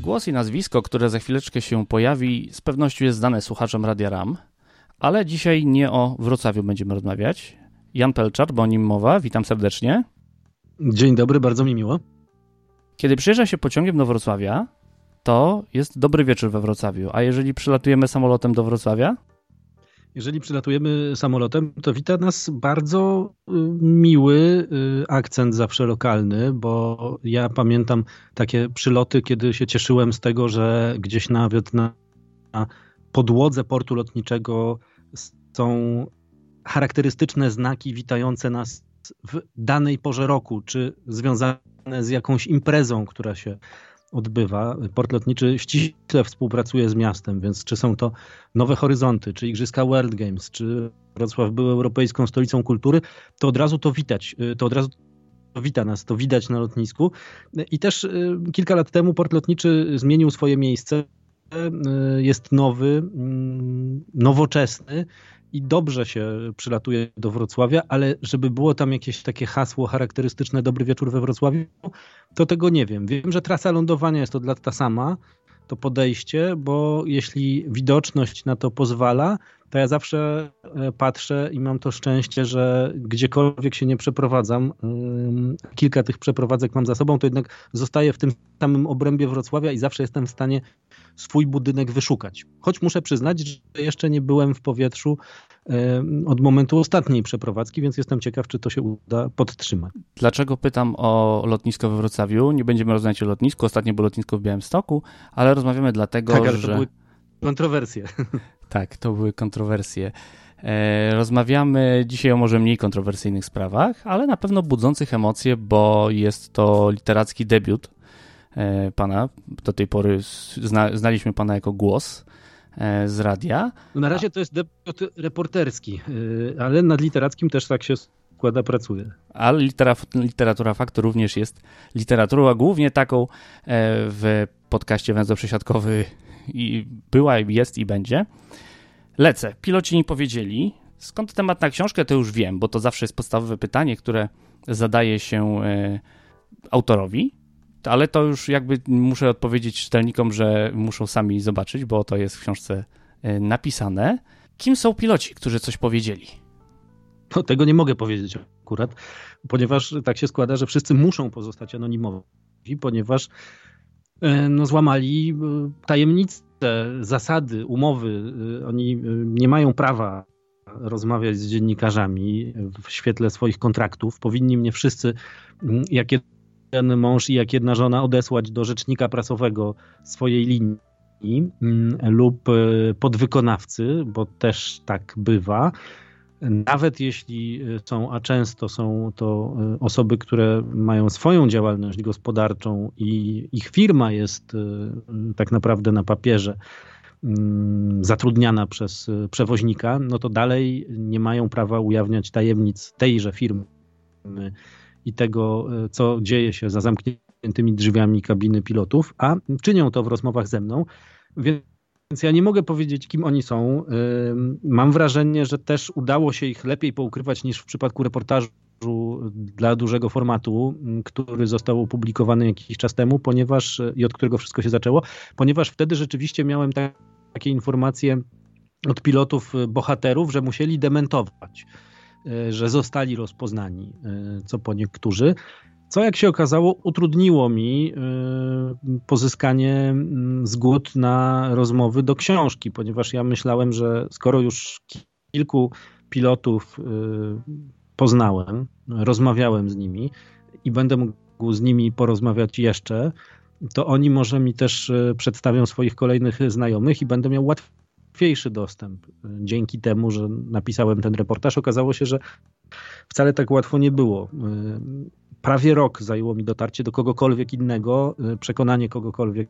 Głos i nazwisko, które za chwileczkę się pojawi, z pewnością jest znane słuchaczom Radia RAM, ale dzisiaj nie o Wrocławiu będziemy rozmawiać. Jan Pelczar, bo o nim mowa, witam serdecznie. Dzień dobry, bardzo mi miło. Kiedy przyjeżdża się pociągiem do Wrocławia, to jest dobry wieczór we Wrocławiu, a jeżeli przylatujemy samolotem do Wrocławia? Jeżeli przylatujemy samolotem, to wita nas bardzo y, miły y, akcent zawsze lokalny, bo ja pamiętam takie przyloty, kiedy się cieszyłem z tego, że gdzieś nawet na podłodze portu lotniczego są charakterystyczne znaki witające nas w danej porze roku, czy związane z jakąś imprezą, która się odbywa. Port lotniczy ściśle współpracuje z miastem, więc czy są to Nowe Horyzonty, czy Igrzyska World Games, czy Wrocław był Europejską Stolicą Kultury, to od razu to witać, to od razu to wita nas, to widać na lotnisku. I też y, kilka lat temu port lotniczy zmienił swoje miejsce. Y, jest nowy, mm, nowoczesny i dobrze się przylatuje do Wrocławia, ale żeby było tam jakieś takie hasło charakterystyczne Dobry wieczór we Wrocławiu, to tego nie wiem. Wiem, że trasa lądowania jest od lat ta sama, to podejście, bo jeśli widoczność na to pozwala, to ja zawsze e, patrzę i mam to szczęście, że gdziekolwiek się nie przeprowadzam, kilka tych przeprowadzek mam za sobą, to jednak zostaję w tym samym obrębie Wrocławia i zawsze jestem w stanie swój budynek wyszukać. Choć muszę przyznać, że jeszcze nie byłem w powietrzu od momentu ostatniej przeprowadzki, więc jestem ciekaw, czy to się uda podtrzymać. Dlaczego pytam o lotnisko we Wrocławiu? Nie będziemy rozmawiać o lotnisku, ostatnio było lotnisko w Białymstoku, ale rozmawiamy dlatego, tak, ale że... Kontrowersje. Tak, to były kontrowersje. E, rozmawiamy dzisiaj o może mniej kontrowersyjnych sprawach, ale na pewno budzących emocje, bo jest to literacki debiut e, pana. Do tej pory zna, znaliśmy pana jako głos e, z radia. No na razie to jest debiut reporterski, ale nad literackim też tak się składa, pracuje. Ale litera, literatura faktu również jest literaturą, a głównie taką w podcaście Węzeł Przesiadkowy i była, jest i będzie. Lecę. Piloci mi powiedzieli, skąd temat na książkę, to już wiem, bo to zawsze jest podstawowe pytanie, które zadaje się y, autorowi, ale to już jakby muszę odpowiedzieć czytelnikom, że muszą sami zobaczyć, bo to jest w książce y, napisane. Kim są piloci, którzy coś powiedzieli? No, tego nie mogę powiedzieć akurat, ponieważ tak się składa, że wszyscy muszą pozostać anonimowi, ponieważ E, no, złamali e, tajemnice, zasady, umowy. E, oni nie mają prawa rozmawiać z dziennikarzami w świetle swoich kontraktów. Powinni mnie wszyscy, jak jeden mąż i jak jedna żona, odesłać do rzecznika prasowego swojej linii lub podwykonawcy, bo też tak bywa. Nawet jeśli y, są, a często są to y, osoby, które mają swoją działalność gospodarczą i ich firma jest y, tak naprawdę na papierze mm, zatrudniana przez przewoźnika, no to dalej nie mają prawa ujawniać tajemnic tejże firmy i tego, co dzieje się za zamkniętymi drzwiami kabiny pilotów, a czynią to w rozmowach ze mną. Więc więc ja nie mogę powiedzieć, kim oni są. Mam wrażenie, że też udało się ich lepiej poukrywać niż w przypadku reportażu dla dużego formatu, który został opublikowany jakiś czas temu, ponieważ i od którego wszystko się zaczęło, ponieważ wtedy rzeczywiście miałem takie informacje od pilotów bohaterów, że musieli dementować, y, że zostali rozpoznani, y, co po niektórzy. Co jak się okazało, utrudniło mi y, pozyskanie mm, zgód na rozmowy do książki, ponieważ ja myślałem, że skoro już kilku pilotów y, poznałem, rozmawiałem z nimi i będę mógł z nimi porozmawiać jeszcze, to oni może mi też y, przedstawią swoich kolejnych znajomych i będę miał łatwiejszy dostęp. Dzięki temu, że napisałem ten reportaż, okazało się, że wcale tak łatwo nie było prawie rok zajęło mi dotarcie do kogokolwiek innego, y, przekonanie kogokolwiek,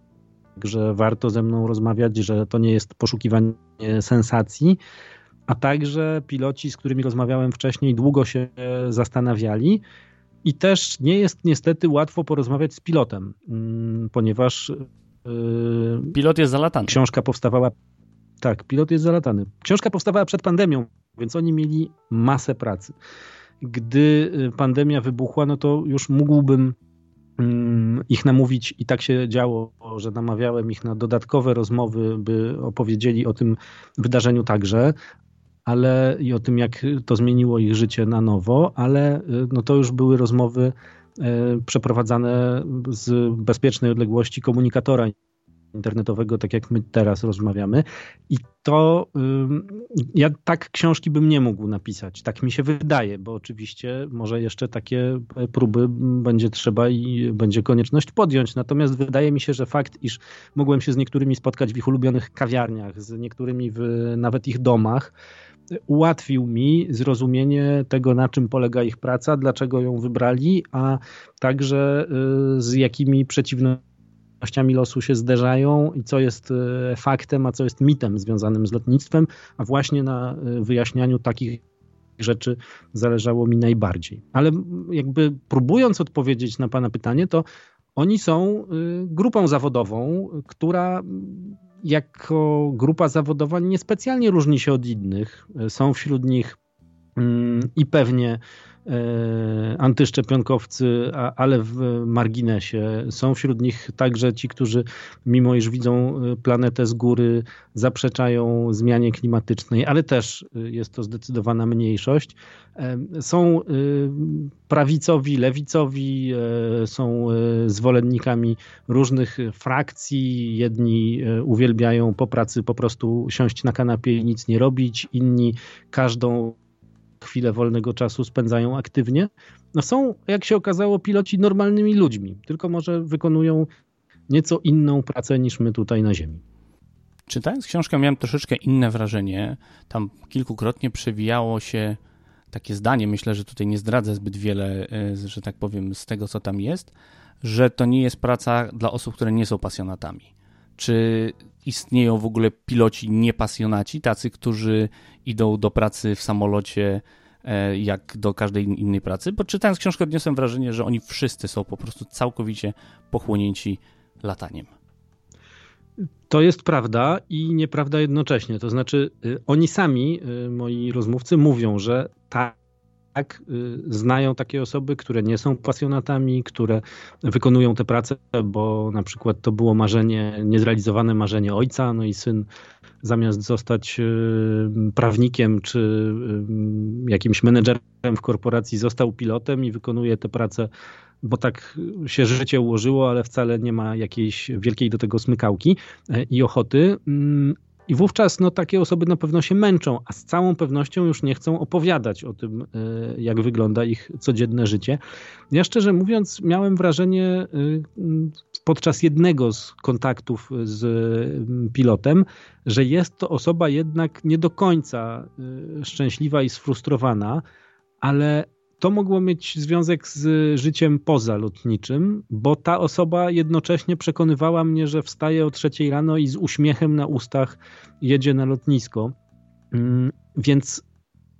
że warto ze mną rozmawiać, że to nie jest poszukiwanie sensacji, a także piloci, z którymi rozmawiałem wcześniej, długo się zastanawiali. I też nie jest niestety łatwo porozmawiać z pilotem, mm, ponieważ. Pilot jest zalatany. Książka powstawała. Tak, pilot jest zalatany. Książka powstawała przed pandemią, więc oni mieli masę pracy. Gdy pandemia wybuchła, no to już mógłbym Mm, ich namówić i tak się działo, że namawiałem ich na dodatkowe rozmowy, by opowiedzieli o tym wydarzeniu także, ale i o tym, jak to zmieniło ich życie na nowo, ale y, no to już były rozmowy y, przeprowadzane z bezpiecznej odległości komunikatora internetowego, tak jak my teraz rozmawiamy. I to ja tak książki bym nie mógł napisać. Tak mi się wydaje, bo oczywiście może jeszcze takie próby będzie trzeba i będzie konieczność podjąć. Natomiast wydaje mi się, że fakt, iż mogłem się z niektórymi spotkać w ich ulubionych kawiarniach, z niektórymi w nawet ich domach, ułatwił mi zrozumienie tego, na czym polega ich praca, dlaczego ją wybrali, a także y, z jakimi przeciwnościami okolicznościami losu się zderzają i co jest e, faktem, a co jest mitem związanym z lotnictwem, a właśnie na e, wyjaśnianiu takich rzeczy zależało mi najbardziej. Ale jakby próbując odpowiedzieć na Pana pytanie, to oni są e, grupą zawodową, która jako grupa zawodowa niespecjalnie różni się od innych. Są wśród nich mm, i pewnie E, antyszczepionkowcy, ale w marginesie. Są wśród nich także ci, którzy mimo iż widzą e, planetę z góry, zaprzeczają zmianie klimatycznej, ale też e, jest to zdecydowana mniejszość. Są prawicowi, lewicowi, są zwolennikami różnych frakcji. Jedni uwielbiają po pracy po prostu siąść na kanapie i nic nie robić, inni każdą chwilę wolnego czasu spędzają aktywnie, no są, jak się okazało, piloci normalnymi ludźmi, tylko może wykonują nieco inną pracę niż my tutaj na Ziemi. Czytając książkę miałem troszeczkę inne wrażenie. Tam kilkukrotnie przewijało się takie zdanie, myślę, że tutaj nie zdradzę zbyt wiele, e, że tak powiem, z tego, co tam jest, że to nie jest praca dla osób, które nie są pasjonatami. Czy istnieją w ogóle piloci niepasjonaci, tacy, którzy idą do pracy w samolocie e, jak do każdej innej pracy? Bo czytając książkę odniosłem wrażenie, że oni wszyscy są po prostu całkowicie pochłonięci lataniem. To jest prawda i nieprawda jednocześnie. To znaczy, y, oni sami, y, moi rozmówcy, mówią, że tak tak, znają takie osoby, które nie są pasjonatami, które wykonują tę pracę, bo na przykład to było marzenie, niezrealizowane marzenie ojca, no i syn zamiast zostać y, prawnikiem czy y, jakimś menedżerem w korporacji, został pilotem i wykonuje tę pracę, bo tak się życie ułożyło, ale wcale nie ma jakiejś wielkiej do tego smykałki i ochoty. Mm, i wówczas no, takie osoby na pewno się męczą, a z całą pewnością już nie chcą opowiadać o tym, e, jak wygląda ich codzienne życie. Ja szczerze mówiąc, miałem wrażenie e, podczas jednego z kontaktów z pilotem, że jest to osoba jednak nie do końca e, szczęśliwa i sfrustrowana, ale to mogło mieć związek z życiem pozalotniczym, bo ta osoba jednocześnie przekonywała mnie, że wstaje o trzeciej rano i z uśmiechem na ustach jedzie na lotnisko. Mm, więc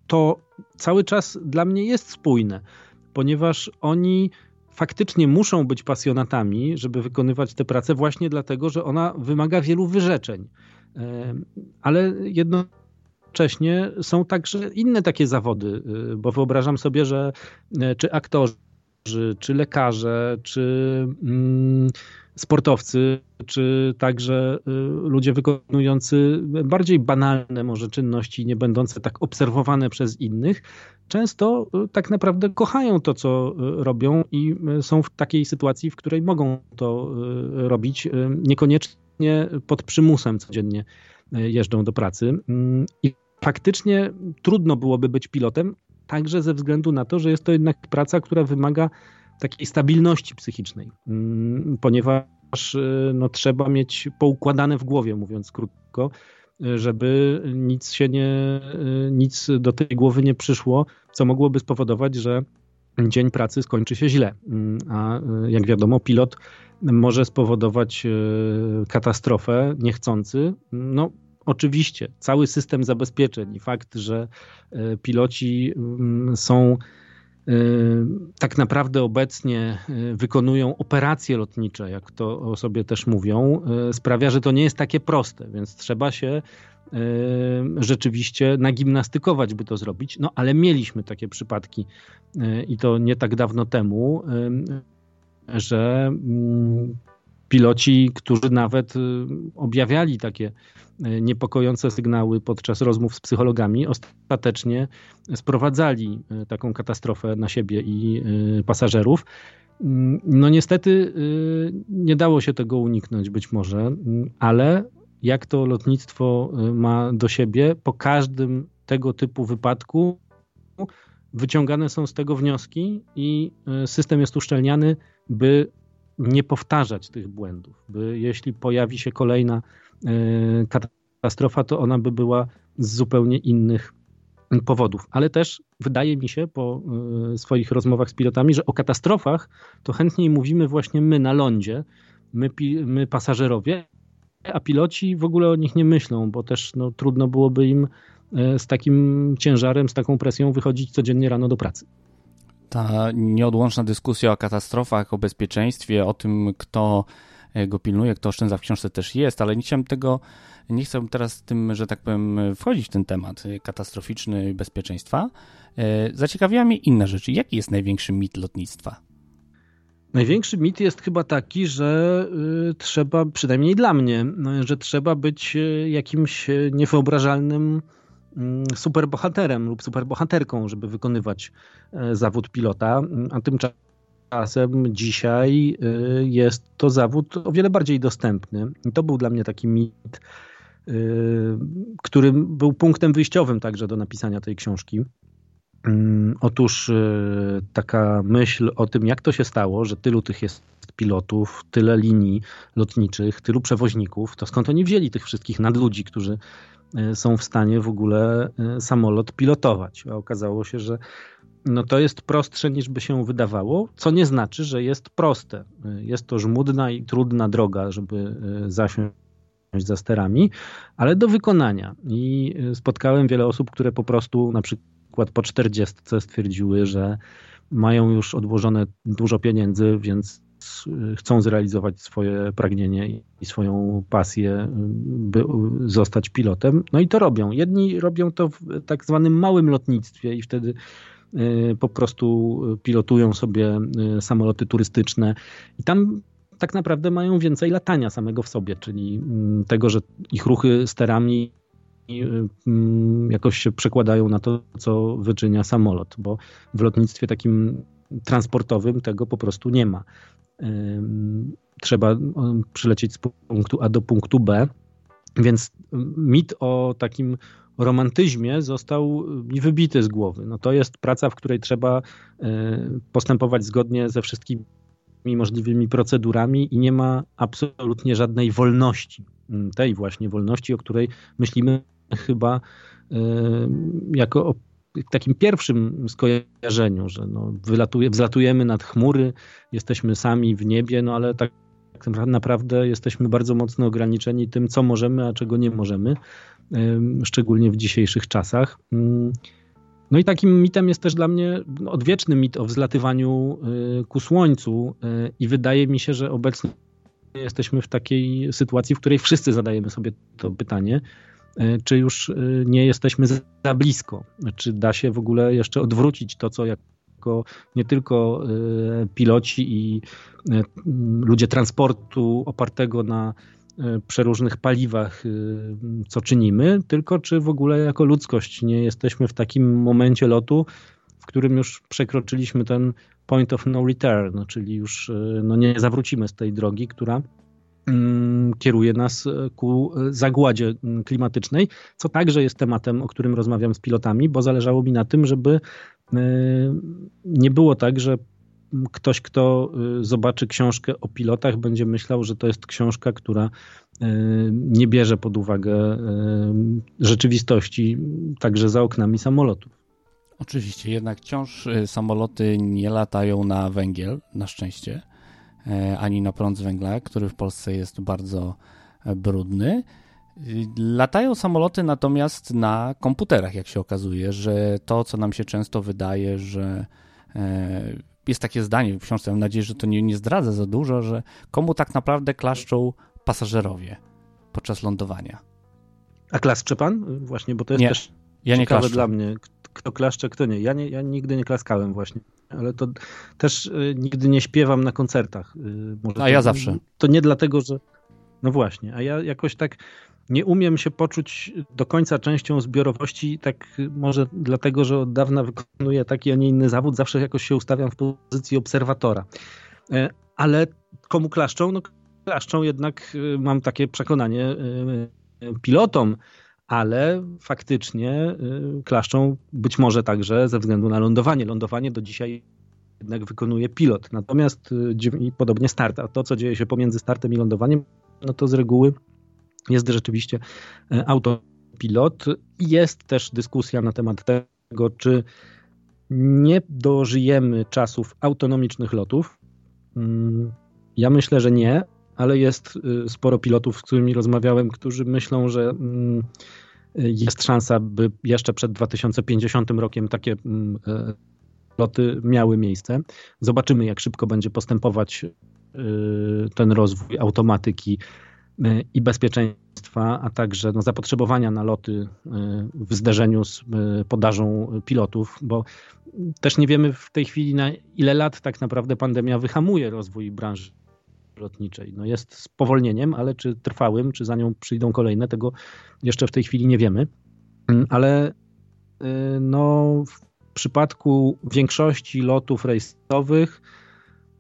to cały czas dla mnie jest spójne, ponieważ oni faktycznie muszą być pasjonatami, żeby wykonywać tę pracę, właśnie dlatego, że ona wymaga wielu wyrzeczeń. Ale jedno jednocześnie są także inne takie zawody, y, bo wyobrażam sobie, że y, czy aktorzy, czy lekarze, czy mm, sportowcy, czy także y, ludzie wykonujący bardziej banalne może czynności, nie będące tak obserwowane przez innych, często tak naprawdę kochają to, co robią i są w takiej sytuacji, w której mogą to robić, niekoniecznie pod przymusem codziennie jeżdżą do pracy. Mm, I faktycznie trudno byłoby być pilotem, także ze względu na to, że jest to jednak praca, która wymaga takiej stabilności psychicznej, mm, ponieważ y, no, trzeba mieć poukładane w głowie, mówiąc krótko, żeby nic się nie, nic do tej głowy nie przyszło, co mogłoby spowodować, że dzień pracy skończy się źle. Mm, a y, jak wiadomo, pilot może spowodować katastrofę niechcący. No, Oczywiście cały system zabezpieczeń i fakt, że piloci mm, są tak naprawdę obecnie wykonują operacje lotnicze, jak to o sobie też mówią, sprawia, że to nie jest takie proste, więc trzeba się rzeczywiście nagimnastykować, by to zrobić. No ale mieliśmy takie przypadki i to nie tak dawno temu, że mm, piloci, którzy nawet y, objawiali takie y, niepokojące sygnały podczas rozmów z psychologami, ostatecznie sprowadzali y, taką katastrofę na siebie i pasażerów. Mm, no niestety nie dało się tego uniknąć być może, mm, ale jak to lotnictwo ma do siebie, po każdym tego typu wypadku wyciągane są z tego wnioski i system jest uszczelniany, by nie powtarzać tych błędów, by jeśli pojawi się kolejna e, katastrofa, to ona by była z zupełnie innych powodów. Ale też wydaje mi się po e, swoich rozmowach z pilotami, że o katastrofach to chętniej mówimy właśnie my na lądzie, my, my pasażerowie, a piloci w ogóle o nich nie myślą, bo też no, trudno byłoby im e, z takim ciężarem, z taką presją wychodzić codziennie rano do pracy ta nieodłączna dyskusja o katastrofach, o bezpieczeństwie, o tym, kto e, go pilnuje, kto oszczędza w książce też jest, ale nie chciałem tego, nie chcę teraz tym, że tak powiem, wchodzić w ten temat katastroficzny bezpieczeństwa. E, zaciekawiła mnie inna rzecz. Jaki jest największy mit lotnictwa? Największy mit jest chyba taki, że y, trzeba, przynajmniej dla mnie, no, że trzeba być jakimś niewyobrażalnym Mm, superbohaterem lub superbohaterką, żeby wykonywać e, zawód pilota, a tymczasem dzisiaj e, jest to zawód o wiele bardziej dostępny. I to był dla mnie taki mit, e, który był punktem wyjściowym także do napisania tej książki. Mm, otóż taka myśl o tym, jak to się stało, że tylu tych jest pilotów, tyle linii lotniczych, tylu przewoźników, to skąd oni wzięli tych wszystkich nadludzi, którzy są w stanie w ogóle e, samolot pilotować. A okazało się, że no to jest prostsze niż by się wydawało, co nie znaczy, że jest proste. E, jest to żmudna i trudna droga, żeby zasiąść za sterami, ale do wykonania. I spotkałem wiele osób, które po prostu na przykład po 40 stwierdziły, że mają już odłożone dużo pieniędzy, więc chcą zrealizować swoje pragnienie i swoją pasję, by zostać pilotem. No i to robią. Jedni robią to w tak zwanym małym lotnictwie i wtedy e, po prostu pilotują sobie samoloty turystyczne i tam tak naprawdę mają więcej latania samego w sobie, czyli mm, tego, że ich ruchy sterami mm, jakoś się przekładają na to, co wyczynia samolot, bo w lotnictwie takim transportowym tego po prostu nie ma trzeba przylecieć z punktu A do punktu B. Więc mit o takim romantyzmie został mi wybity z głowy. No to jest praca, w której trzeba e, postępować zgodnie ze wszystkimi możliwymi procedurami i nie ma absolutnie żadnej wolności. Tej właśnie wolności, o której myślimy chyba e, jako o takim pierwszym skojarzeniu, że no, wylatuje, wzlatujemy nad chmury, jesteśmy sami w niebie, no ale tak, naprawdę jesteśmy bardzo mocno ograniczeni tym, co możemy, a czego nie możemy, szczególnie w dzisiejszych czasach. No i takim mitem jest też dla mnie odwieczny mit o wzlatywaniu y, ku słońcu y, i wydaje mi się, że obecnie jesteśmy w takiej sytuacji, w której wszyscy zadajemy sobie to pytanie, czy już e, nie jesteśmy za blisko? Czy da się w ogóle jeszcze odwrócić to, co jako nie tylko e, piloci i ludzie transportu opartego na przeróżnych paliwach, co czynimy, tylko czy w ogóle jako ludzkość nie jesteśmy w takim momencie lotu, w którym już przekroczyliśmy ten point of no return, czyli już no, nie zawrócimy z tej drogi, która kieruje nas e, ku e, zagładzie mm, klimatycznej, co także jest tematem, o którym rozmawiam z pilotami, bo zależało mi na tym, żeby e, nie było tak, że ktoś, kto zobaczy książkę o pilotach, będzie myślał, że to jest książka, która nie bierze pod uwagę rzeczywistości także za oknami samolotów. Oczywiście, jednak wciąż samoloty nie latają na węgiel, na szczęście. E, ani na prąd z węgla, który w Polsce jest bardzo e, brudny. Latają samoloty natomiast na komputerach, jak się okazuje, że to, co nam się często wydaje, że e, jest takie zdanie w książce, mam nadzieję, że to nie, nie zdradza za dużo, że komu tak naprawdę klaszczą pasażerowie podczas lądowania. A klaszcze pan? Właśnie, bo to jest nie, też ja nie ciekawe klaszczę. dla mnie. Kto klaszcze, kto nie. Ja, nie. ja nigdy nie klaskałem właśnie. Ale to też y, nigdy nie śpiewam na koncertach. Y, może a to, ja zawsze. To nie dlatego, że... No właśnie, a ja jakoś tak nie umiem się poczuć do końca częścią zbiorowości, tak może dlatego, że od dawna wykonuję taki, a nie inny zawód, zawsze jakoś się ustawiam w pozycji obserwatora. E, ale komu klaszczą? No klaszczą jednak, y, mam takie przekonanie, pilotom, ale faktycznie y, klaszczą być może także ze względu na lądowanie. Lądowanie do dzisiaj jednak wykonuje pilot. Natomiast i podobnie start, a to co dzieje się pomiędzy startem i lądowaniem, no to z reguły jest rzeczywiście e, autopilot. Jest też dyskusja na temat tego, czy nie dożyjemy czasów autonomicznych lotów. Mm, ja myślę, że nie, ale jest y, sporo pilotów, z którymi rozmawiałem, którzy myślą, że mm, jest szansa, by jeszcze przed 2050 rokiem takie mm, e, loty miały miejsce. Zobaczymy, jak szybko będzie postępować y, ten rozwój automatyki y, i bezpieczeństwa, a także no, zapotrzebowania na loty w zderzeniu z podażą pilotów, bo też nie wiemy w tej chwili, na ile lat tak naprawdę pandemia wyhamuje rozwój branży lotniczej. No jest spowolnieniem, ale czy trwałym, czy za nią przyjdą kolejne, tego jeszcze w tej chwili nie wiemy. Mm, ale y, no, w przypadku większości lotów rejsowych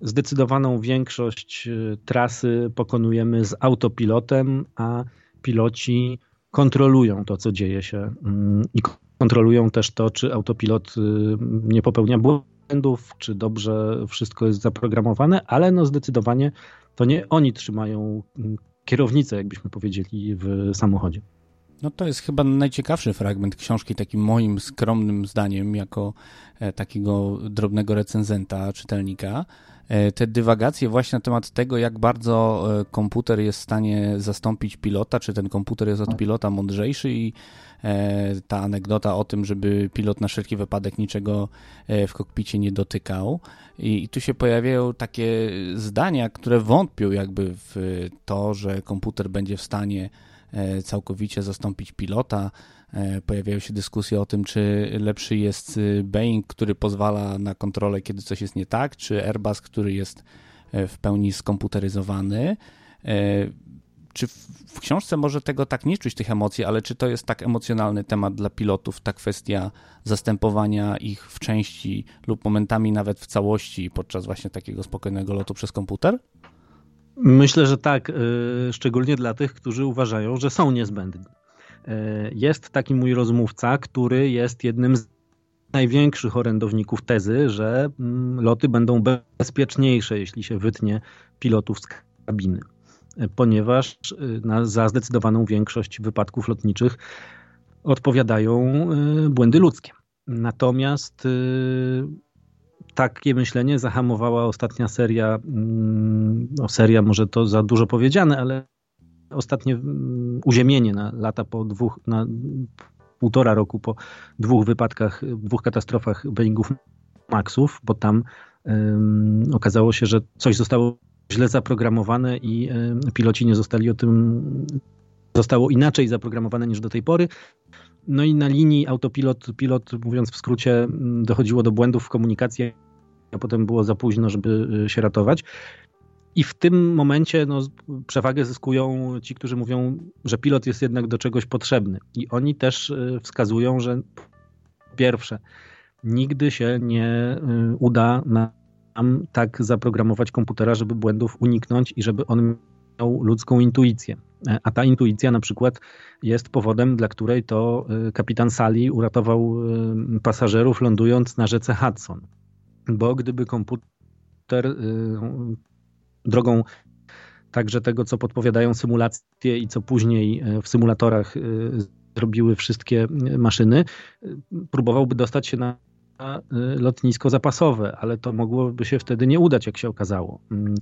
zdecydowaną większość y, trasy pokonujemy z autopilotem, a piloci kontrolują to, co dzieje się mm, i kontrolują też to, czy autopilot y, nie popełnia błędów, czy dobrze wszystko jest zaprogramowane, ale no zdecydowanie to nie oni trzymają mm, kierownicę, jakbyśmy powiedzieli, w samochodzie. No to jest chyba najciekawszy fragment książki, takim moim skromnym zdaniem, jako e, takiego drobnego recenzenta, czytelnika. E, te dywagacje właśnie na temat tego, jak bardzo e, komputer jest w stanie zastąpić pilota, czy ten komputer jest od pilota mądrzejszy i ta anegdota o tym, żeby pilot na wszelki wypadek niczego w kokpicie nie dotykał. I, tu się pojawiają takie zdania, które wątpią jakby w to, że komputer będzie w stanie E, całkowicie zastąpić pilota. E, pojawiają się dyskusje o tym, czy lepszy jest y, Boeing, który pozwala na kontrolę, kiedy coś jest nie tak, czy Airbus, który jest e, w pełni skomputeryzowany. Czy w książce może tego tak nie czuć, tych emocji, ale czy to jest tak emocjonalny temat dla pilotów, ta kwestia zastępowania ich w części lub momentami nawet w całości podczas właśnie takiego spokojnego lotu przez komputer? Myślę, że tak, y, szczególnie dla tych, którzy uważają, że są niezbędni. Y, jest taki mój rozmówca, który jest jednym z największych orędowników tezy, że mm, loty będą bezpieczniejsze, jeśli się wytnie pilotów z kabiny, y, ponieważ na, za zdecydowaną większość wypadków lotniczych odpowiadają błędy ludzkie. Natomiast takie myślenie zahamowała ostatnia seria, mm, no seria może to za dużo powiedziane, ale ostatnie mm, uziemienie na lata po dwóch, na półtora roku po dwóch wypadkach, dwóch katastrofach Boeingów Maxów, bo tam um, okazało się, że coś zostało źle zaprogramowane i um, piloci nie zostali o tym, zostało inaczej zaprogramowane niż do tej pory. No i na linii autopilot, pilot, mówiąc w skrócie, mm, dochodziło do błędów w komunikacji, a potem było za późno, żeby y, się ratować. I w tym momencie no, przewagę zyskują ci, którzy mówią, że pilot jest jednak do czegoś potrzebny. I oni też y, wskazują, że pierwsze, nigdy się nie y, uda nam tak zaprogramować komputera, żeby błędów uniknąć i żeby on miał ludzką intuicję. E, a ta intuicja na przykład jest powodem, dla której to kapitan Sali uratował pasażerów lądując na rzece Hudson bo gdyby komputer y, drogą także tego, co podpowiadają symulacje i co później y, w symulatorach y, zrobiły wszystkie maszyny, próbowałby dostać się na lotnisko zapasowe, ale to mogłoby się wtedy nie udać, jak się okazało. Mm,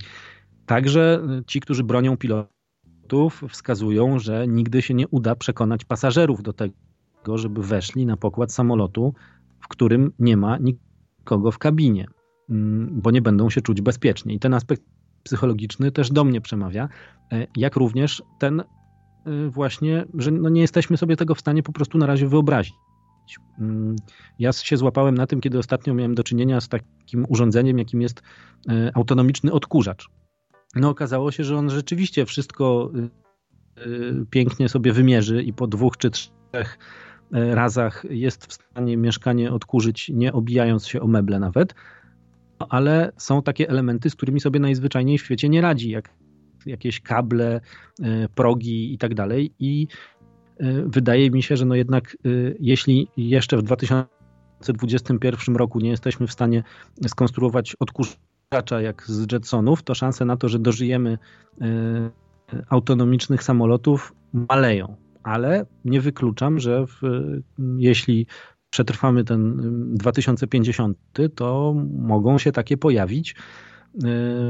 także ci, którzy bronią pilotów, wskazują, że nigdy się nie uda przekonać pasażerów do tego, żeby weszli na pokład samolotu, w którym nie ma nikogo w kabinie, mm, bo nie będą się czuć bezpiecznie. I ten aspekt psychologiczny też do mnie przemawia, e, jak również ten e, właśnie, że no nie jesteśmy sobie tego w stanie po prostu na razie wyobrazić. Mm, ja się złapałem na tym, kiedy ostatnio miałem do czynienia z takim urządzeniem, jakim jest e, autonomiczny odkurzacz. No okazało się, że on rzeczywiście wszystko pięknie sobie wymierzy i po dwóch czy trzech razach jest w stanie mieszkanie odkurzyć, nie obijając się o meble nawet ale są takie elementy, z którymi sobie najzwyczajniej w świecie nie radzi, jak jakieś kable, e, progi i tak dalej. I e, wydaje mi się, że no jednak e, jeśli jeszcze w 2021 roku nie jesteśmy w stanie skonstruować odkurzacza jak z Jetsonów, to szanse na to, że dożyjemy autonomicznych samolotów maleją. Ale nie wykluczam, że w, jeśli przetrwamy ten 2050, to mogą się takie pojawić, y,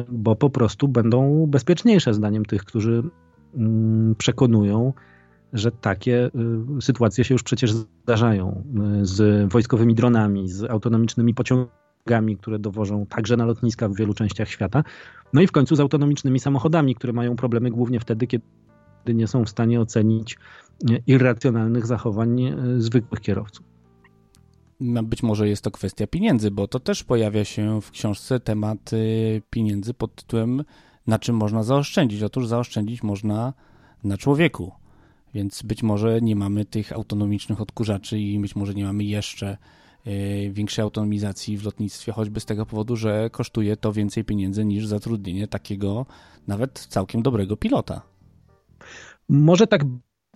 bo po prostu będą bezpieczniejsze zdaniem tych, którzy przekonują, że takie y, sytuacje się już przecież zdarzają y, z wojskowymi dronami, z autonomicznymi pociągami, które dowożą także na lotniska w wielu częściach świata. No i w końcu z autonomicznymi samochodami, które mają problemy głównie wtedy, kiedy nie są w stanie ocenić irracjonalnych zachowań zwykłych kierowców. No, być może jest to kwestia pieniędzy, bo to też pojawia się w książce temat y, pieniędzy pod tytułem na czym można zaoszczędzić. Otóż zaoszczędzić można na człowieku, więc być może nie mamy tych autonomicznych odkurzaczy i być może nie mamy jeszcze y, większej autonomizacji w lotnictwie, choćby z tego powodu, że kosztuje to więcej pieniędzy niż zatrudnienie takiego nawet całkiem dobrego pilota. Może tak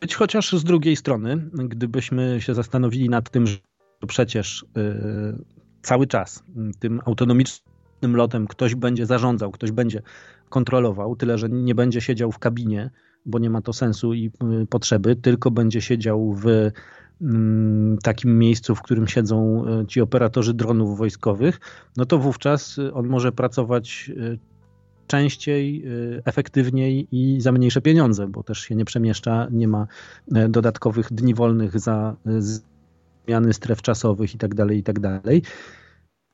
być, chociaż z drugiej strony, gdybyśmy się zastanowili nad tym, że to przecież y, cały czas tym autonomicznym lotem ktoś będzie zarządzał, ktoś będzie kontrolował, tyle że nie będzie siedział w kabinie, bo nie ma to sensu i y, potrzeby, tylko będzie siedział w mm, takim miejscu, w którym siedzą y, ci operatorzy dronów wojskowych, no to wówczas on może pracować częściej, efektywniej i za mniejsze pieniądze, bo też się nie przemieszcza, nie ma dodatkowych dni wolnych za zmiany stref czasowych itd., tak itd. Tak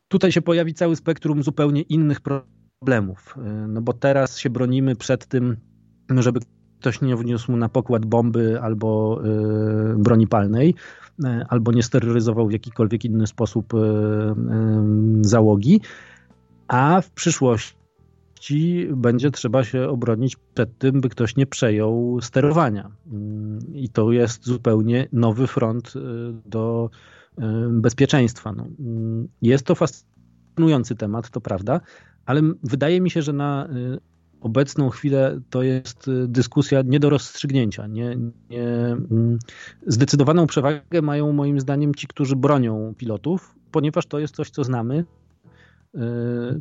Tutaj się pojawi cały spektrum zupełnie innych problemów, y, no bo teraz się bronimy przed tym, żeby ktoś nie wniósł na pokład bomby albo y, broni palnej, y, albo nie steroryzował w jakikolwiek inny sposób załogi, a w przyszłości będzie trzeba się obronić przed tym, by ktoś nie przejął sterowania. I to jest zupełnie nowy front y, do y, bezpieczeństwa. No, jest to fascynujący temat, to prawda, ale wydaje mi się, że na y, obecną chwilę to jest dyskusja nie do rozstrzygnięcia. Nie, nie, zdecydowaną przewagę mają moim zdaniem ci, którzy bronią pilotów, ponieważ to jest coś, co znamy,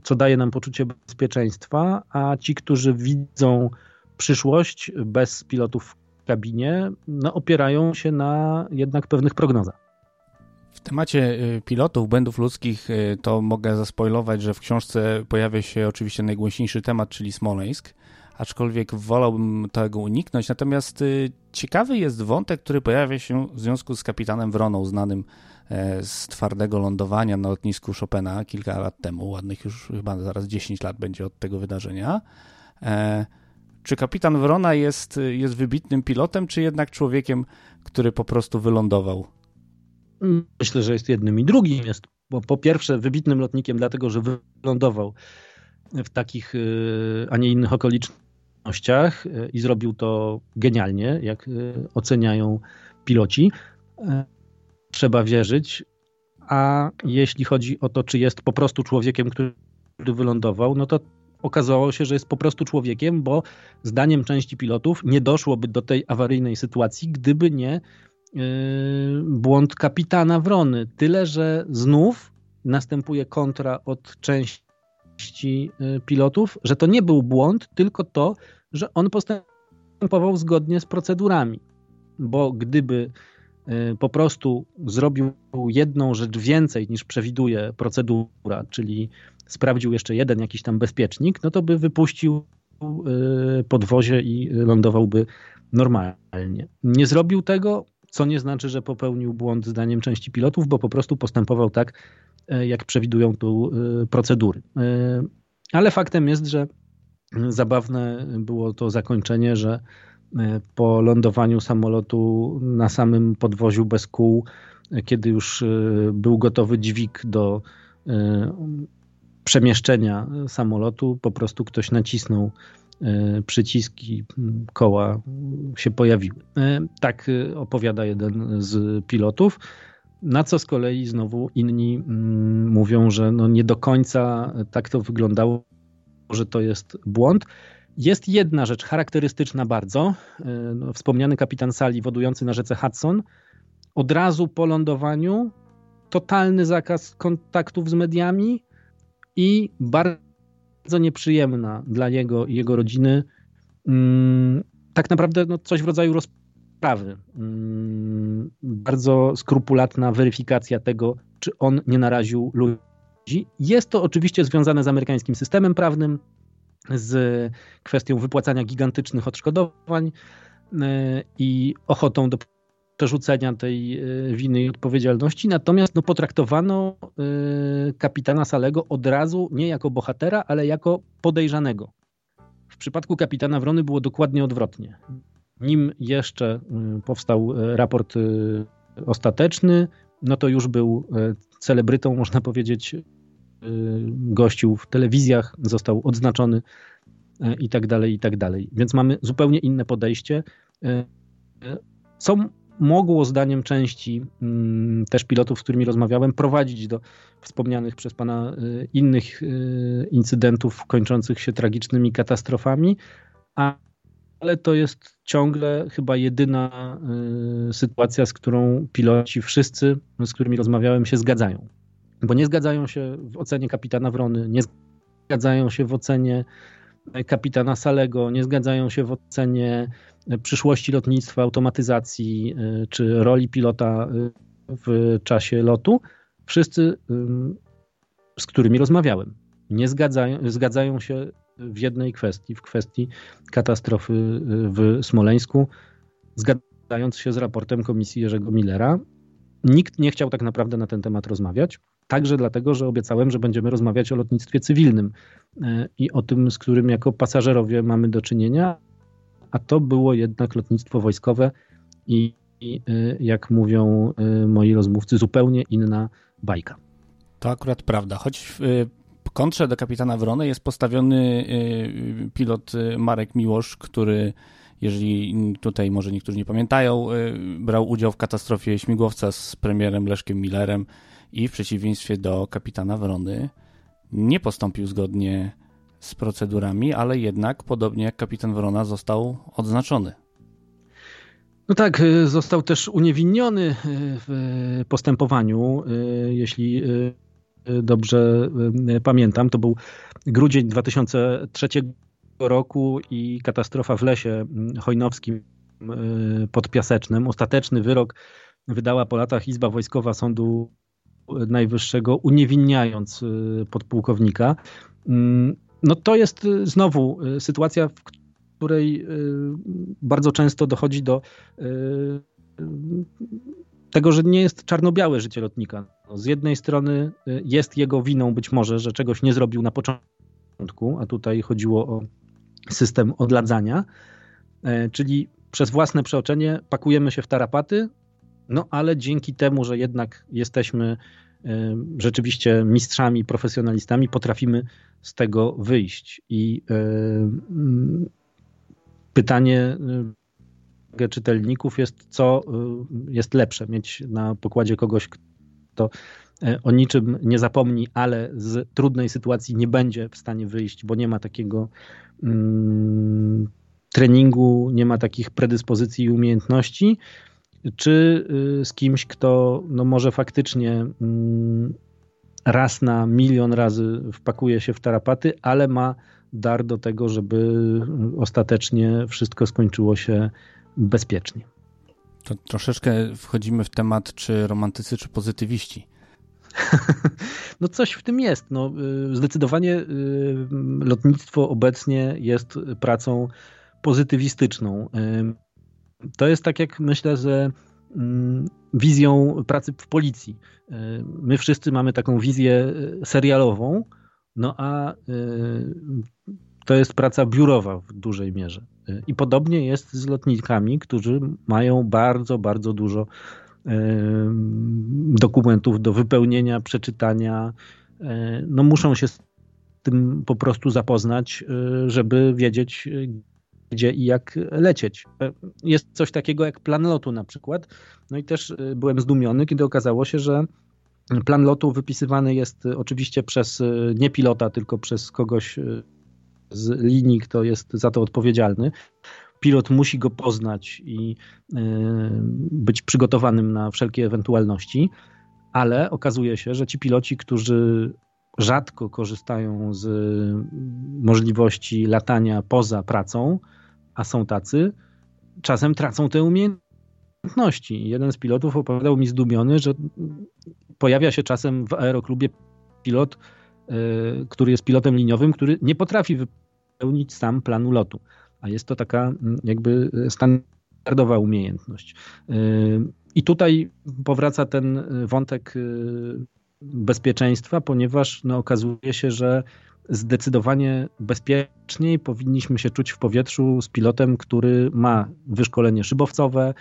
co daje nam poczucie bezpieczeństwa, a ci, którzy widzą przyszłość bez pilotów w kabinie, no, opierają się na jednak pewnych prognozach. W temacie y, pilotów, błędów ludzkich, y, to mogę zaspoilować, że w książce pojawia się oczywiście najgłośniejszy temat, czyli Smoleńsk, aczkolwiek wolałbym tego uniknąć. Natomiast ciekawy jest wątek, który pojawia się w związku z kapitanem Wroną, znanym E, z twardego lądowania na lotnisku Chopina kilka lat temu, ładnych już chyba zaraz 10 lat będzie od tego wydarzenia. E, czy kapitan Wrona jest, jest wybitnym pilotem, czy jednak człowiekiem, który po prostu wylądował? Myślę, że jest jednym i drugim. Jest bo po pierwsze wybitnym lotnikiem, dlatego że wylądował w takich, e, a nie innych okolicznościach i zrobił to genialnie, jak oceniają piloci trzeba wierzyć, a jeśli chodzi o to, czy jest po prostu człowiekiem, który wylądował, no to okazało się, że jest po prostu człowiekiem, bo zdaniem części pilotów nie doszłoby do tej awaryjnej sytuacji, gdyby nie yy, błąd kapitana Wrony. Tyle, że znów następuje kontra od części pilotów, że to nie był błąd, tylko to, że on postępował zgodnie z procedurami. Bo gdyby Y, po prostu zrobił jedną rzecz więcej niż przewiduje procedura, czyli sprawdził jeszcze jeden jakiś tam bezpiecznik, no to by wypuścił podwozie i lądowałby normalnie. Nie zrobił tego, co nie znaczy, że popełnił błąd zdaniem części pilotów, bo po prostu postępował tak, jak przewidują tu procedury. Ale faktem jest, że zabawne było to zakończenie, że po lądowaniu samolotu na samym podwoziu bez kół, kiedy już był gotowy dźwig do przemieszczenia samolotu, po prostu ktoś nacisnął e, przyciski, koła się pojawiły. E, tak e, opowiada jeden z pilotów. Na co z kolei znowu inni mówią, że no nie do końca tak to wyglądało, że to jest błąd. Jest jedna rzecz charakterystyczna bardzo. No, wspomniany kapitan sali wodujący na rzece Hudson od razu po lądowaniu totalny zakaz kontaktów z mediami, i bardzo nieprzyjemna dla niego i jego rodziny, mm, tak naprawdę no, coś w rodzaju rozprawy. Mm, bardzo skrupulatna weryfikacja tego, czy on nie naraził ludzi. Jest to oczywiście związane z amerykańskim systemem prawnym, z kwestią wypłacania gigantycznych odszkodowań e, i ochotą do przerzucenia tej e, winy i odpowiedzialności, natomiast no, potraktowano e, kapitana Salego od razu nie jako bohatera, ale jako podejrzanego. W przypadku kapitana Wrony było dokładnie odwrotnie. Nim jeszcze powstał raport ostateczny, no to już był celebrytą, można powiedzieć, gościł w telewizjach, został odznaczony i tak dalej, i tak dalej. Więc mamy zupełnie inne podejście. Są mogło zdaniem części mm, też pilotów, z którymi rozmawiałem, prowadzić do wspomnianych przez pana y, innych y, incydentów kończących się tragicznymi katastrofami, ale to jest ciągle chyba jedyna y, sytuacja, z którą piloci wszyscy, z którymi rozmawiałem, się zgadzają. Bo nie zgadzają się w ocenie kapitana Wrony, nie zgadzają się w ocenie kapitana Salego, nie zgadzają się w ocenie przyszłości lotnictwa, automatyzacji y, czy roli pilota w czasie lotu, wszyscy, z którymi rozmawiałem, nie zgadzają, zgadzają się w jednej kwestii, w kwestii katastrofy w Smoleńsku, zgadzając się z raportem komisji Jerzego Millera. Nikt nie chciał tak naprawdę na ten temat rozmawiać. Także dlatego, że obiecałem, że będziemy rozmawiać o lotnictwie cywilnym i o tym, z którym jako pasażerowie mamy do czynienia, a to było jednak lotnictwo wojskowe i, y, jak mówią y, moi rozmówcy, zupełnie inna bajka. To akurat prawda, choć w kontrze do kapitana Wrony jest postawiony pilot Marek Miłosz, który jeżeli tutaj może niektórzy nie pamiętają, brał udział w katastrofie śmigłowca z premierem Leszkiem Millerem i w przeciwieństwie do kapitana Wrony nie postąpił zgodnie z procedurami, ale jednak, podobnie jak kapitan Wrona, został odznaczony. No tak, y, został też uniewinniony y, w postępowaniu. Y, jeśli dobrze pamiętam, to był grudzień 2003 roku i katastrofa w lesie hojnowskim pod Piasecznem. Ostateczny wyrok wydała po latach Izba Wojskowa Sądu Najwyższego, uniewinniając podpułkownika. Mm, no to jest y, znowu y, sytuacja, w której y, bardzo często dochodzi do tego, że nie jest czarno-białe życie lotnika. No, z jednej strony jest jego winą być może, że czegoś nie zrobił na początku, a tutaj chodziło o system odladzania, e, czyli przez własne przeoczenie pakujemy się w tarapaty, no ale dzięki temu, że jednak jesteśmy e, rzeczywiście mistrzami, profesjonalistami, potrafimy z tego wyjść. I e, mm, pytanie czytelników jest, co jest lepsze, mieć na pokładzie kogoś, kto o niczym nie zapomni, ale z trudnej sytuacji nie będzie w stanie wyjść, bo nie ma takiego mm, treningu, nie ma takich predyspozycji i umiejętności, czy z kimś, kto no, może faktycznie mm, raz na milion razy wpakuje się w tarapaty, ale ma dar do tego, żeby ostatecznie wszystko skończyło się bezpiecznie. To troszeczkę wchodzimy w temat, czy romantycy, czy pozytywiści. No coś w tym jest. No, y, zdecydowanie y, lotnictwo obecnie jest pracą pozytywistyczną. Y, to jest tak jak myślę, że mm, wizją pracy w policji. My wszyscy mamy taką wizję serialową, no a to jest praca biurowa w dużej mierze. I podobnie jest z lotnikami, którzy mają bardzo, bardzo dużo dokumentów do wypełnienia, przeczytania. E, no muszą się z tym po prostu zapoznać, e, żeby wiedzieć, gdzie i jak lecieć. E, jest coś takiego jak plan lotu na przykład. No i też byłem zdumiony, kiedy okazało się, że plan lotu wypisywany jest oczywiście przez nie pilota, tylko przez kogoś z linii, kto jest za to odpowiedzialny pilot musi go poznać i e, być przygotowanym na wszelkie ewentualności, ale okazuje się, że ci piloci, którzy rzadko korzystają z możliwości latania poza pracą, a są tacy, czasem tracą te umiejętności. Jeden z pilotów opowiadał mi zdumiony, że pojawia się czasem w aeroklubie pilot, e, który jest pilotem liniowym, który nie potrafi wypełnić sam planu lotu a jest to taka mm, jakby standardowa umiejętność. Y, I tutaj powraca ten wątek y, bezpieczeństwa, ponieważ no, okazuje się, że zdecydowanie bezpieczniej powinniśmy się czuć w powietrzu z pilotem, który ma wyszkolenie szybowcowe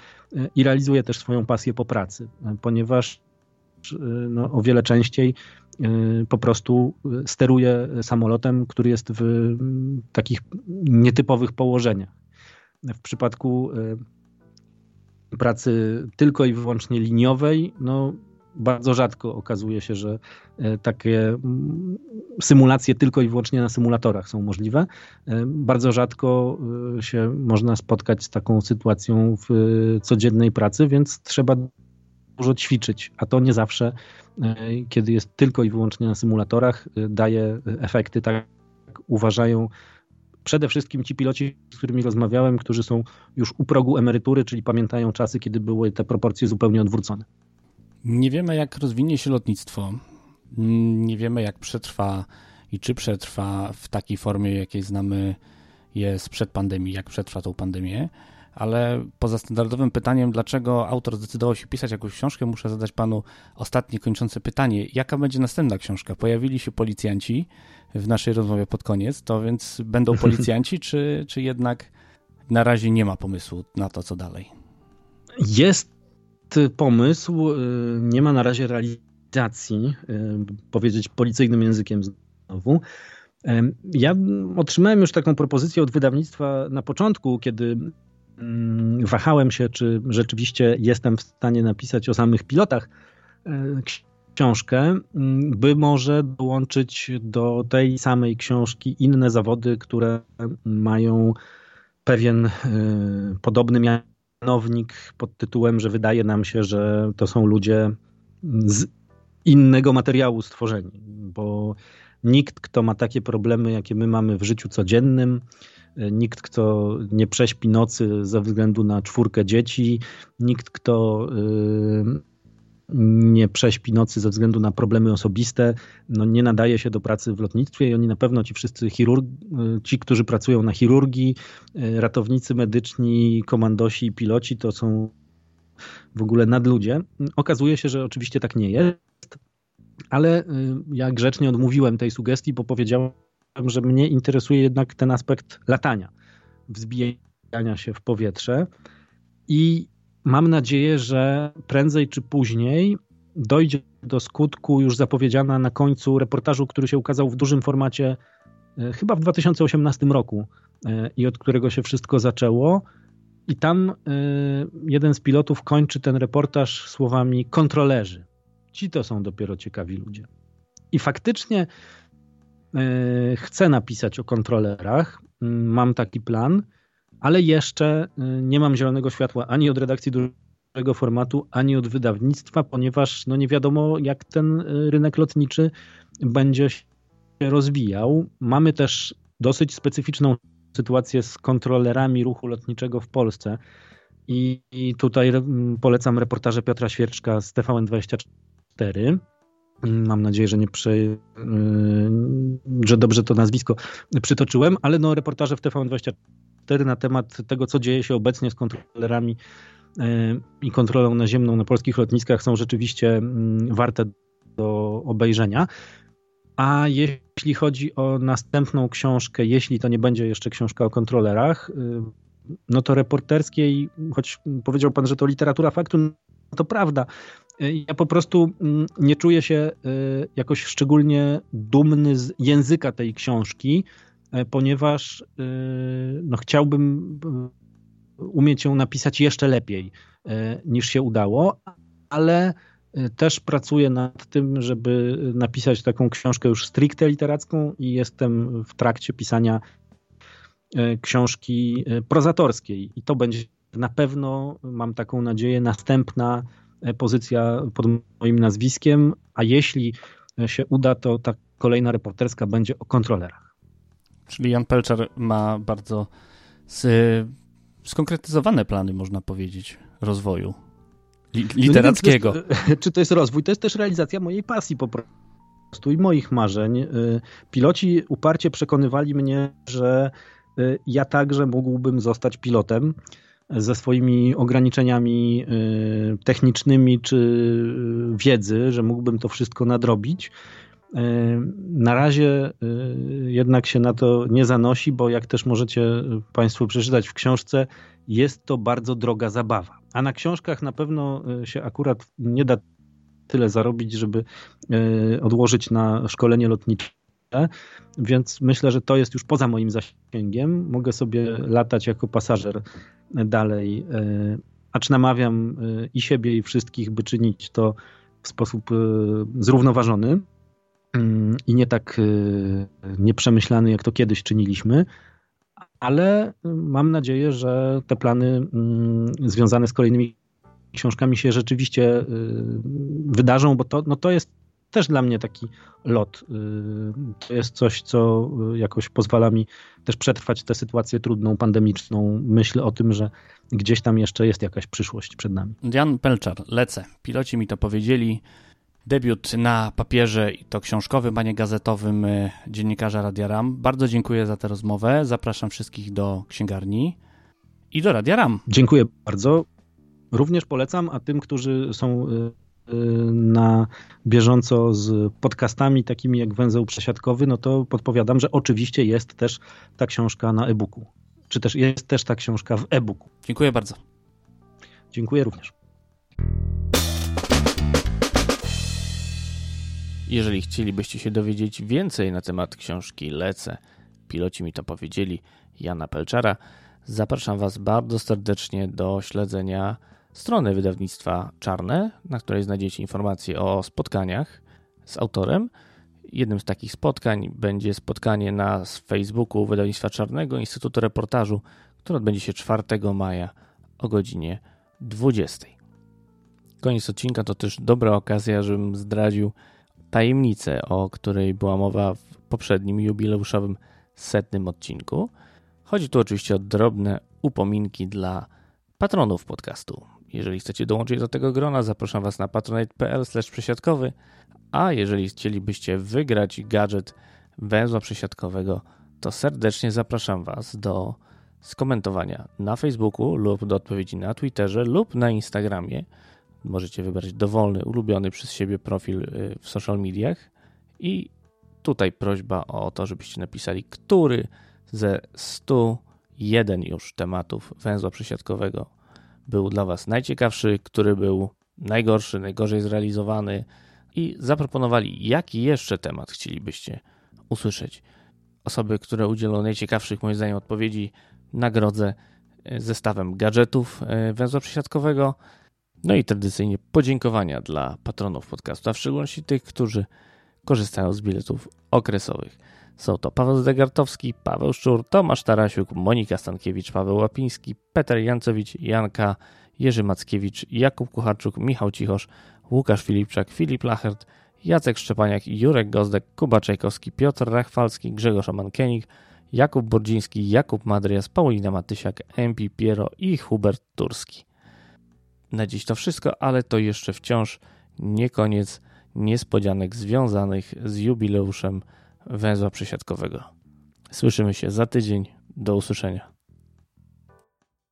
i realizuje też swoją pasję po pracy, ponieważ no, o wiele częściej po prostu steruje samolotem, który jest w takich nietypowych położeniach. W przypadku y, pracy tylko i wyłącznie liniowej, no bardzo rzadko okazuje się, że y, takie symulacje tylko i wyłącznie na symulatorach są możliwe. Bardzo rzadko się można spotkać z taką sytuacją w codziennej pracy, więc trzeba dużo ćwiczyć, a to nie zawsze, e, kiedy jest tylko i wyłącznie na symulatorach, e, daje efekty, tak uważają przede wszystkim ci piloci, z którymi rozmawiałem, którzy są już u progu emerytury, czyli pamiętają czasy, kiedy były te proporcje zupełnie odwrócone. Nie wiemy, jak rozwinie się lotnictwo. Nie wiemy, jak przetrwa i czy przetrwa w takiej formie, jakiej znamy je sprzed pandemii, jak przetrwa tą pandemię ale poza standardowym pytaniem, dlaczego autor zdecydował się pisać jakąś książkę, muszę zadać panu ostatnie kończące pytanie. Jaka będzie następna książka? Pojawili się policjanci w naszej rozmowie pod koniec, to więc będą policjanci, czy, czy jednak na razie nie ma pomysłu na to, co dalej? Jest pomysł, y, nie ma na razie realizacji, y, powiedzieć policyjnym językiem znowu. Ja otrzymałem już taką propozycję od wydawnictwa na początku, kiedy wahałem się, czy rzeczywiście jestem w stanie napisać o samych pilotach e, książkę, mm, by może dołączyć do tej samej książki inne zawody, które mają pewien e, podobny mianownik pod tytułem, że wydaje nam się, że to są ludzie z innego materiału stworzeni, bo nikt, kto ma takie problemy, jakie my mamy w życiu codziennym, nikt, kto nie prześpi nocy ze względu na czwórkę dzieci, nikt, kto y, nie prześpi nocy ze względu na problemy osobiste, no nie nadaje się do pracy w lotnictwie i oni na pewno ci wszyscy chirurg, y, ci, którzy pracują na chirurgii, y, ratownicy medyczni, komandosi i piloci to są w ogóle nadludzie. Okazuje się, że oczywiście tak nie jest, ale ja grzecznie odmówiłem tej sugestii, bo powiedziałem, że mnie interesuje jednak ten aspekt latania, wzbijania się w powietrze i mam nadzieję, że prędzej czy później dojdzie do skutku już zapowiedziana na końcu reportażu, który się ukazał w dużym formacie e, chyba w 2018 roku e, i od którego się wszystko zaczęło. I tam e, jeden z pilotów kończy ten reportaż słowami kontrolerzy. Ci to są dopiero ciekawi ludzie. I faktycznie chcę napisać o kontrolerach, mm, mam taki plan, ale jeszcze e, nie mam zielonego światła ani od redakcji dużego formatu, ani od wydawnictwa, ponieważ no nie wiadomo, jak ten e, rynek lotniczy będzie się rozwijał. Mamy też dosyć specyficzną sytuację z kontrolerami ruchu lotniczego w Polsce. I, i tutaj polecam reportaże Piotra Świerczka z TVN24. Mam nadzieję, że nie prze, że dobrze to nazwisko przytoczyłem, ale no reportaże w TVN24 na temat tego, co dzieje się obecnie z kontrolerami i kontrolą naziemną na polskich lotniskach są rzeczywiście mm, warte do obejrzenia. A jeśli chodzi o następną książkę, jeśli to nie będzie jeszcze książka o kontrolerach, y, no to reporterskiej, choć powiedział pan, że to literatura faktu, no to prawda. Y, ja po prostu mm, nie czuję się y, jakoś szczególnie dumny z języka tej książki, ponieważ no, chciałbym umieć ją napisać jeszcze lepiej niż się udało, ale też pracuję nad tym, żeby napisać taką książkę już stricte literacką i jestem w trakcie pisania książki prozatorskiej. I to będzie na pewno, mam taką nadzieję, następna pozycja pod moim nazwiskiem, a jeśli się uda, to ta kolejna reporterska będzie o kontrolerach. Czyli Jan Pelczar ma bardzo skonkretyzowane plany, można powiedzieć, rozwoju literackiego. No wiem, czy to jest rozwój? To jest też realizacja mojej pasji po prostu i moich marzeń. Piloci uparcie przekonywali mnie, że ja także mógłbym zostać pilotem ze swoimi ograniczeniami y, technicznymi czy wiedzy, że mógłbym to wszystko nadrobić. Na razie jednak się na to nie zanosi, bo jak też możecie Państwo przeczytać w książce, jest to bardzo droga zabawa. A na książkach na pewno się akurat nie da tyle zarobić, żeby odłożyć na szkolenie lotnicze. Więc myślę, że to jest już poza moim zasięgiem. Mogę sobie latać jako pasażer dalej. E, acz namawiam i siebie, i wszystkich, by czynić to w sposób zrównoważony mm, i nie tak nieprzemyślany, jak to kiedyś czyniliśmy ale mam nadzieję, że te plany mm, związane z kolejnymi książkami się rzeczywiście wydarzą, bo to, no to jest też dla mnie taki lot. Y, to jest coś, co jakoś pozwala mi też przetrwać tę sytuację trudną, pandemiczną. Myślę o tym, że gdzieś tam jeszcze jest jakaś przyszłość przed nami. Jan Pelczar, lecę. Piloci mi to powiedzieli. Debiut na papierze i to książkowym, a nie gazetowym e, dziennikarza Radia RAM. Bardzo dziękuję za tę rozmowę. Zapraszam wszystkich do księgarni i do Radia RAM. Dziękuję bardzo. Również polecam, a tym, którzy są na bieżąco z podcastami takimi jak Węzeł Przesiadkowy, no to podpowiadam, że oczywiście jest też ta książka na e-booku. Czy też jest też ta książka w e-booku. Dziękuję bardzo. Dziękuję również. Jeżeli chcielibyście się dowiedzieć więcej na temat książki Lecę, piloci mi to powiedzieli, Jana Pelczara, zapraszam Was bardzo serdecznie do śledzenia strony wydawnictwa Czarne, na której znajdziecie informacje o spotkaniach z autorem. Jednym z takich spotkań będzie spotkanie na Facebooku wydawnictwa Czarnego Instytutu Reportażu, które odbędzie się 4 maja o godzinie 20. Koniec odcinka to też dobra okazja, żebym zdradził tajemnicę, o której była mowa w poprzednim jubileuszowym setnym odcinku. Chodzi tu oczywiście o drobne upominki dla patronów podcastu. Jeżeli chcecie dołączyć do tego grona, zapraszam Was na patronite.pl przesiadkowy, a jeżeli chcielibyście wygrać gadżet węzła przesiadkowego, to serdecznie zapraszam Was do skomentowania na Facebooku lub do odpowiedzi na Twitterze lub na Instagramie. Możecie wybrać dowolny, ulubiony przez siebie profil y, w social mediach. I tutaj prośba o to, żebyście napisali, który ze 101 już tematów węzła przesiadkowego był dla Was najciekawszy, który był najgorszy, najgorzej zrealizowany i zaproponowali, jaki jeszcze temat chcielibyście usłyszeć. Osoby, które udzielą najciekawszych, moim zdaniem, odpowiedzi, nagrodzę y, zestawem gadżetów y, węzła przesiadkowego no i tradycyjnie podziękowania dla patronów podcastu, a w szczególności tych, którzy korzystają z biletów okresowych. Są to Paweł Zdegartowski, Paweł Szczur, Tomasz Tarasiuk, Monika Stankiewicz, Paweł Łapiński, Peter Jancowicz, Janka, Jerzy Mackiewicz, Jakub Kucharczuk, Michał Cichosz, Łukasz Filipczak, Filip Lachert, Jacek Szczepaniak, Jurek Gozdek, Kuba Czajkowski, Piotr Rachwalski, Grzegorz Amankienik, Jakub Bordziński, Jakub Madrias, Paulina Matysiak, MP Piero i Hubert Turski. Na dziś to wszystko, ale to jeszcze wciąż nie koniec, niespodzianek związanych z jubileuszem węzła przesiadkowego. Słyszymy się za tydzień. Do usłyszenia.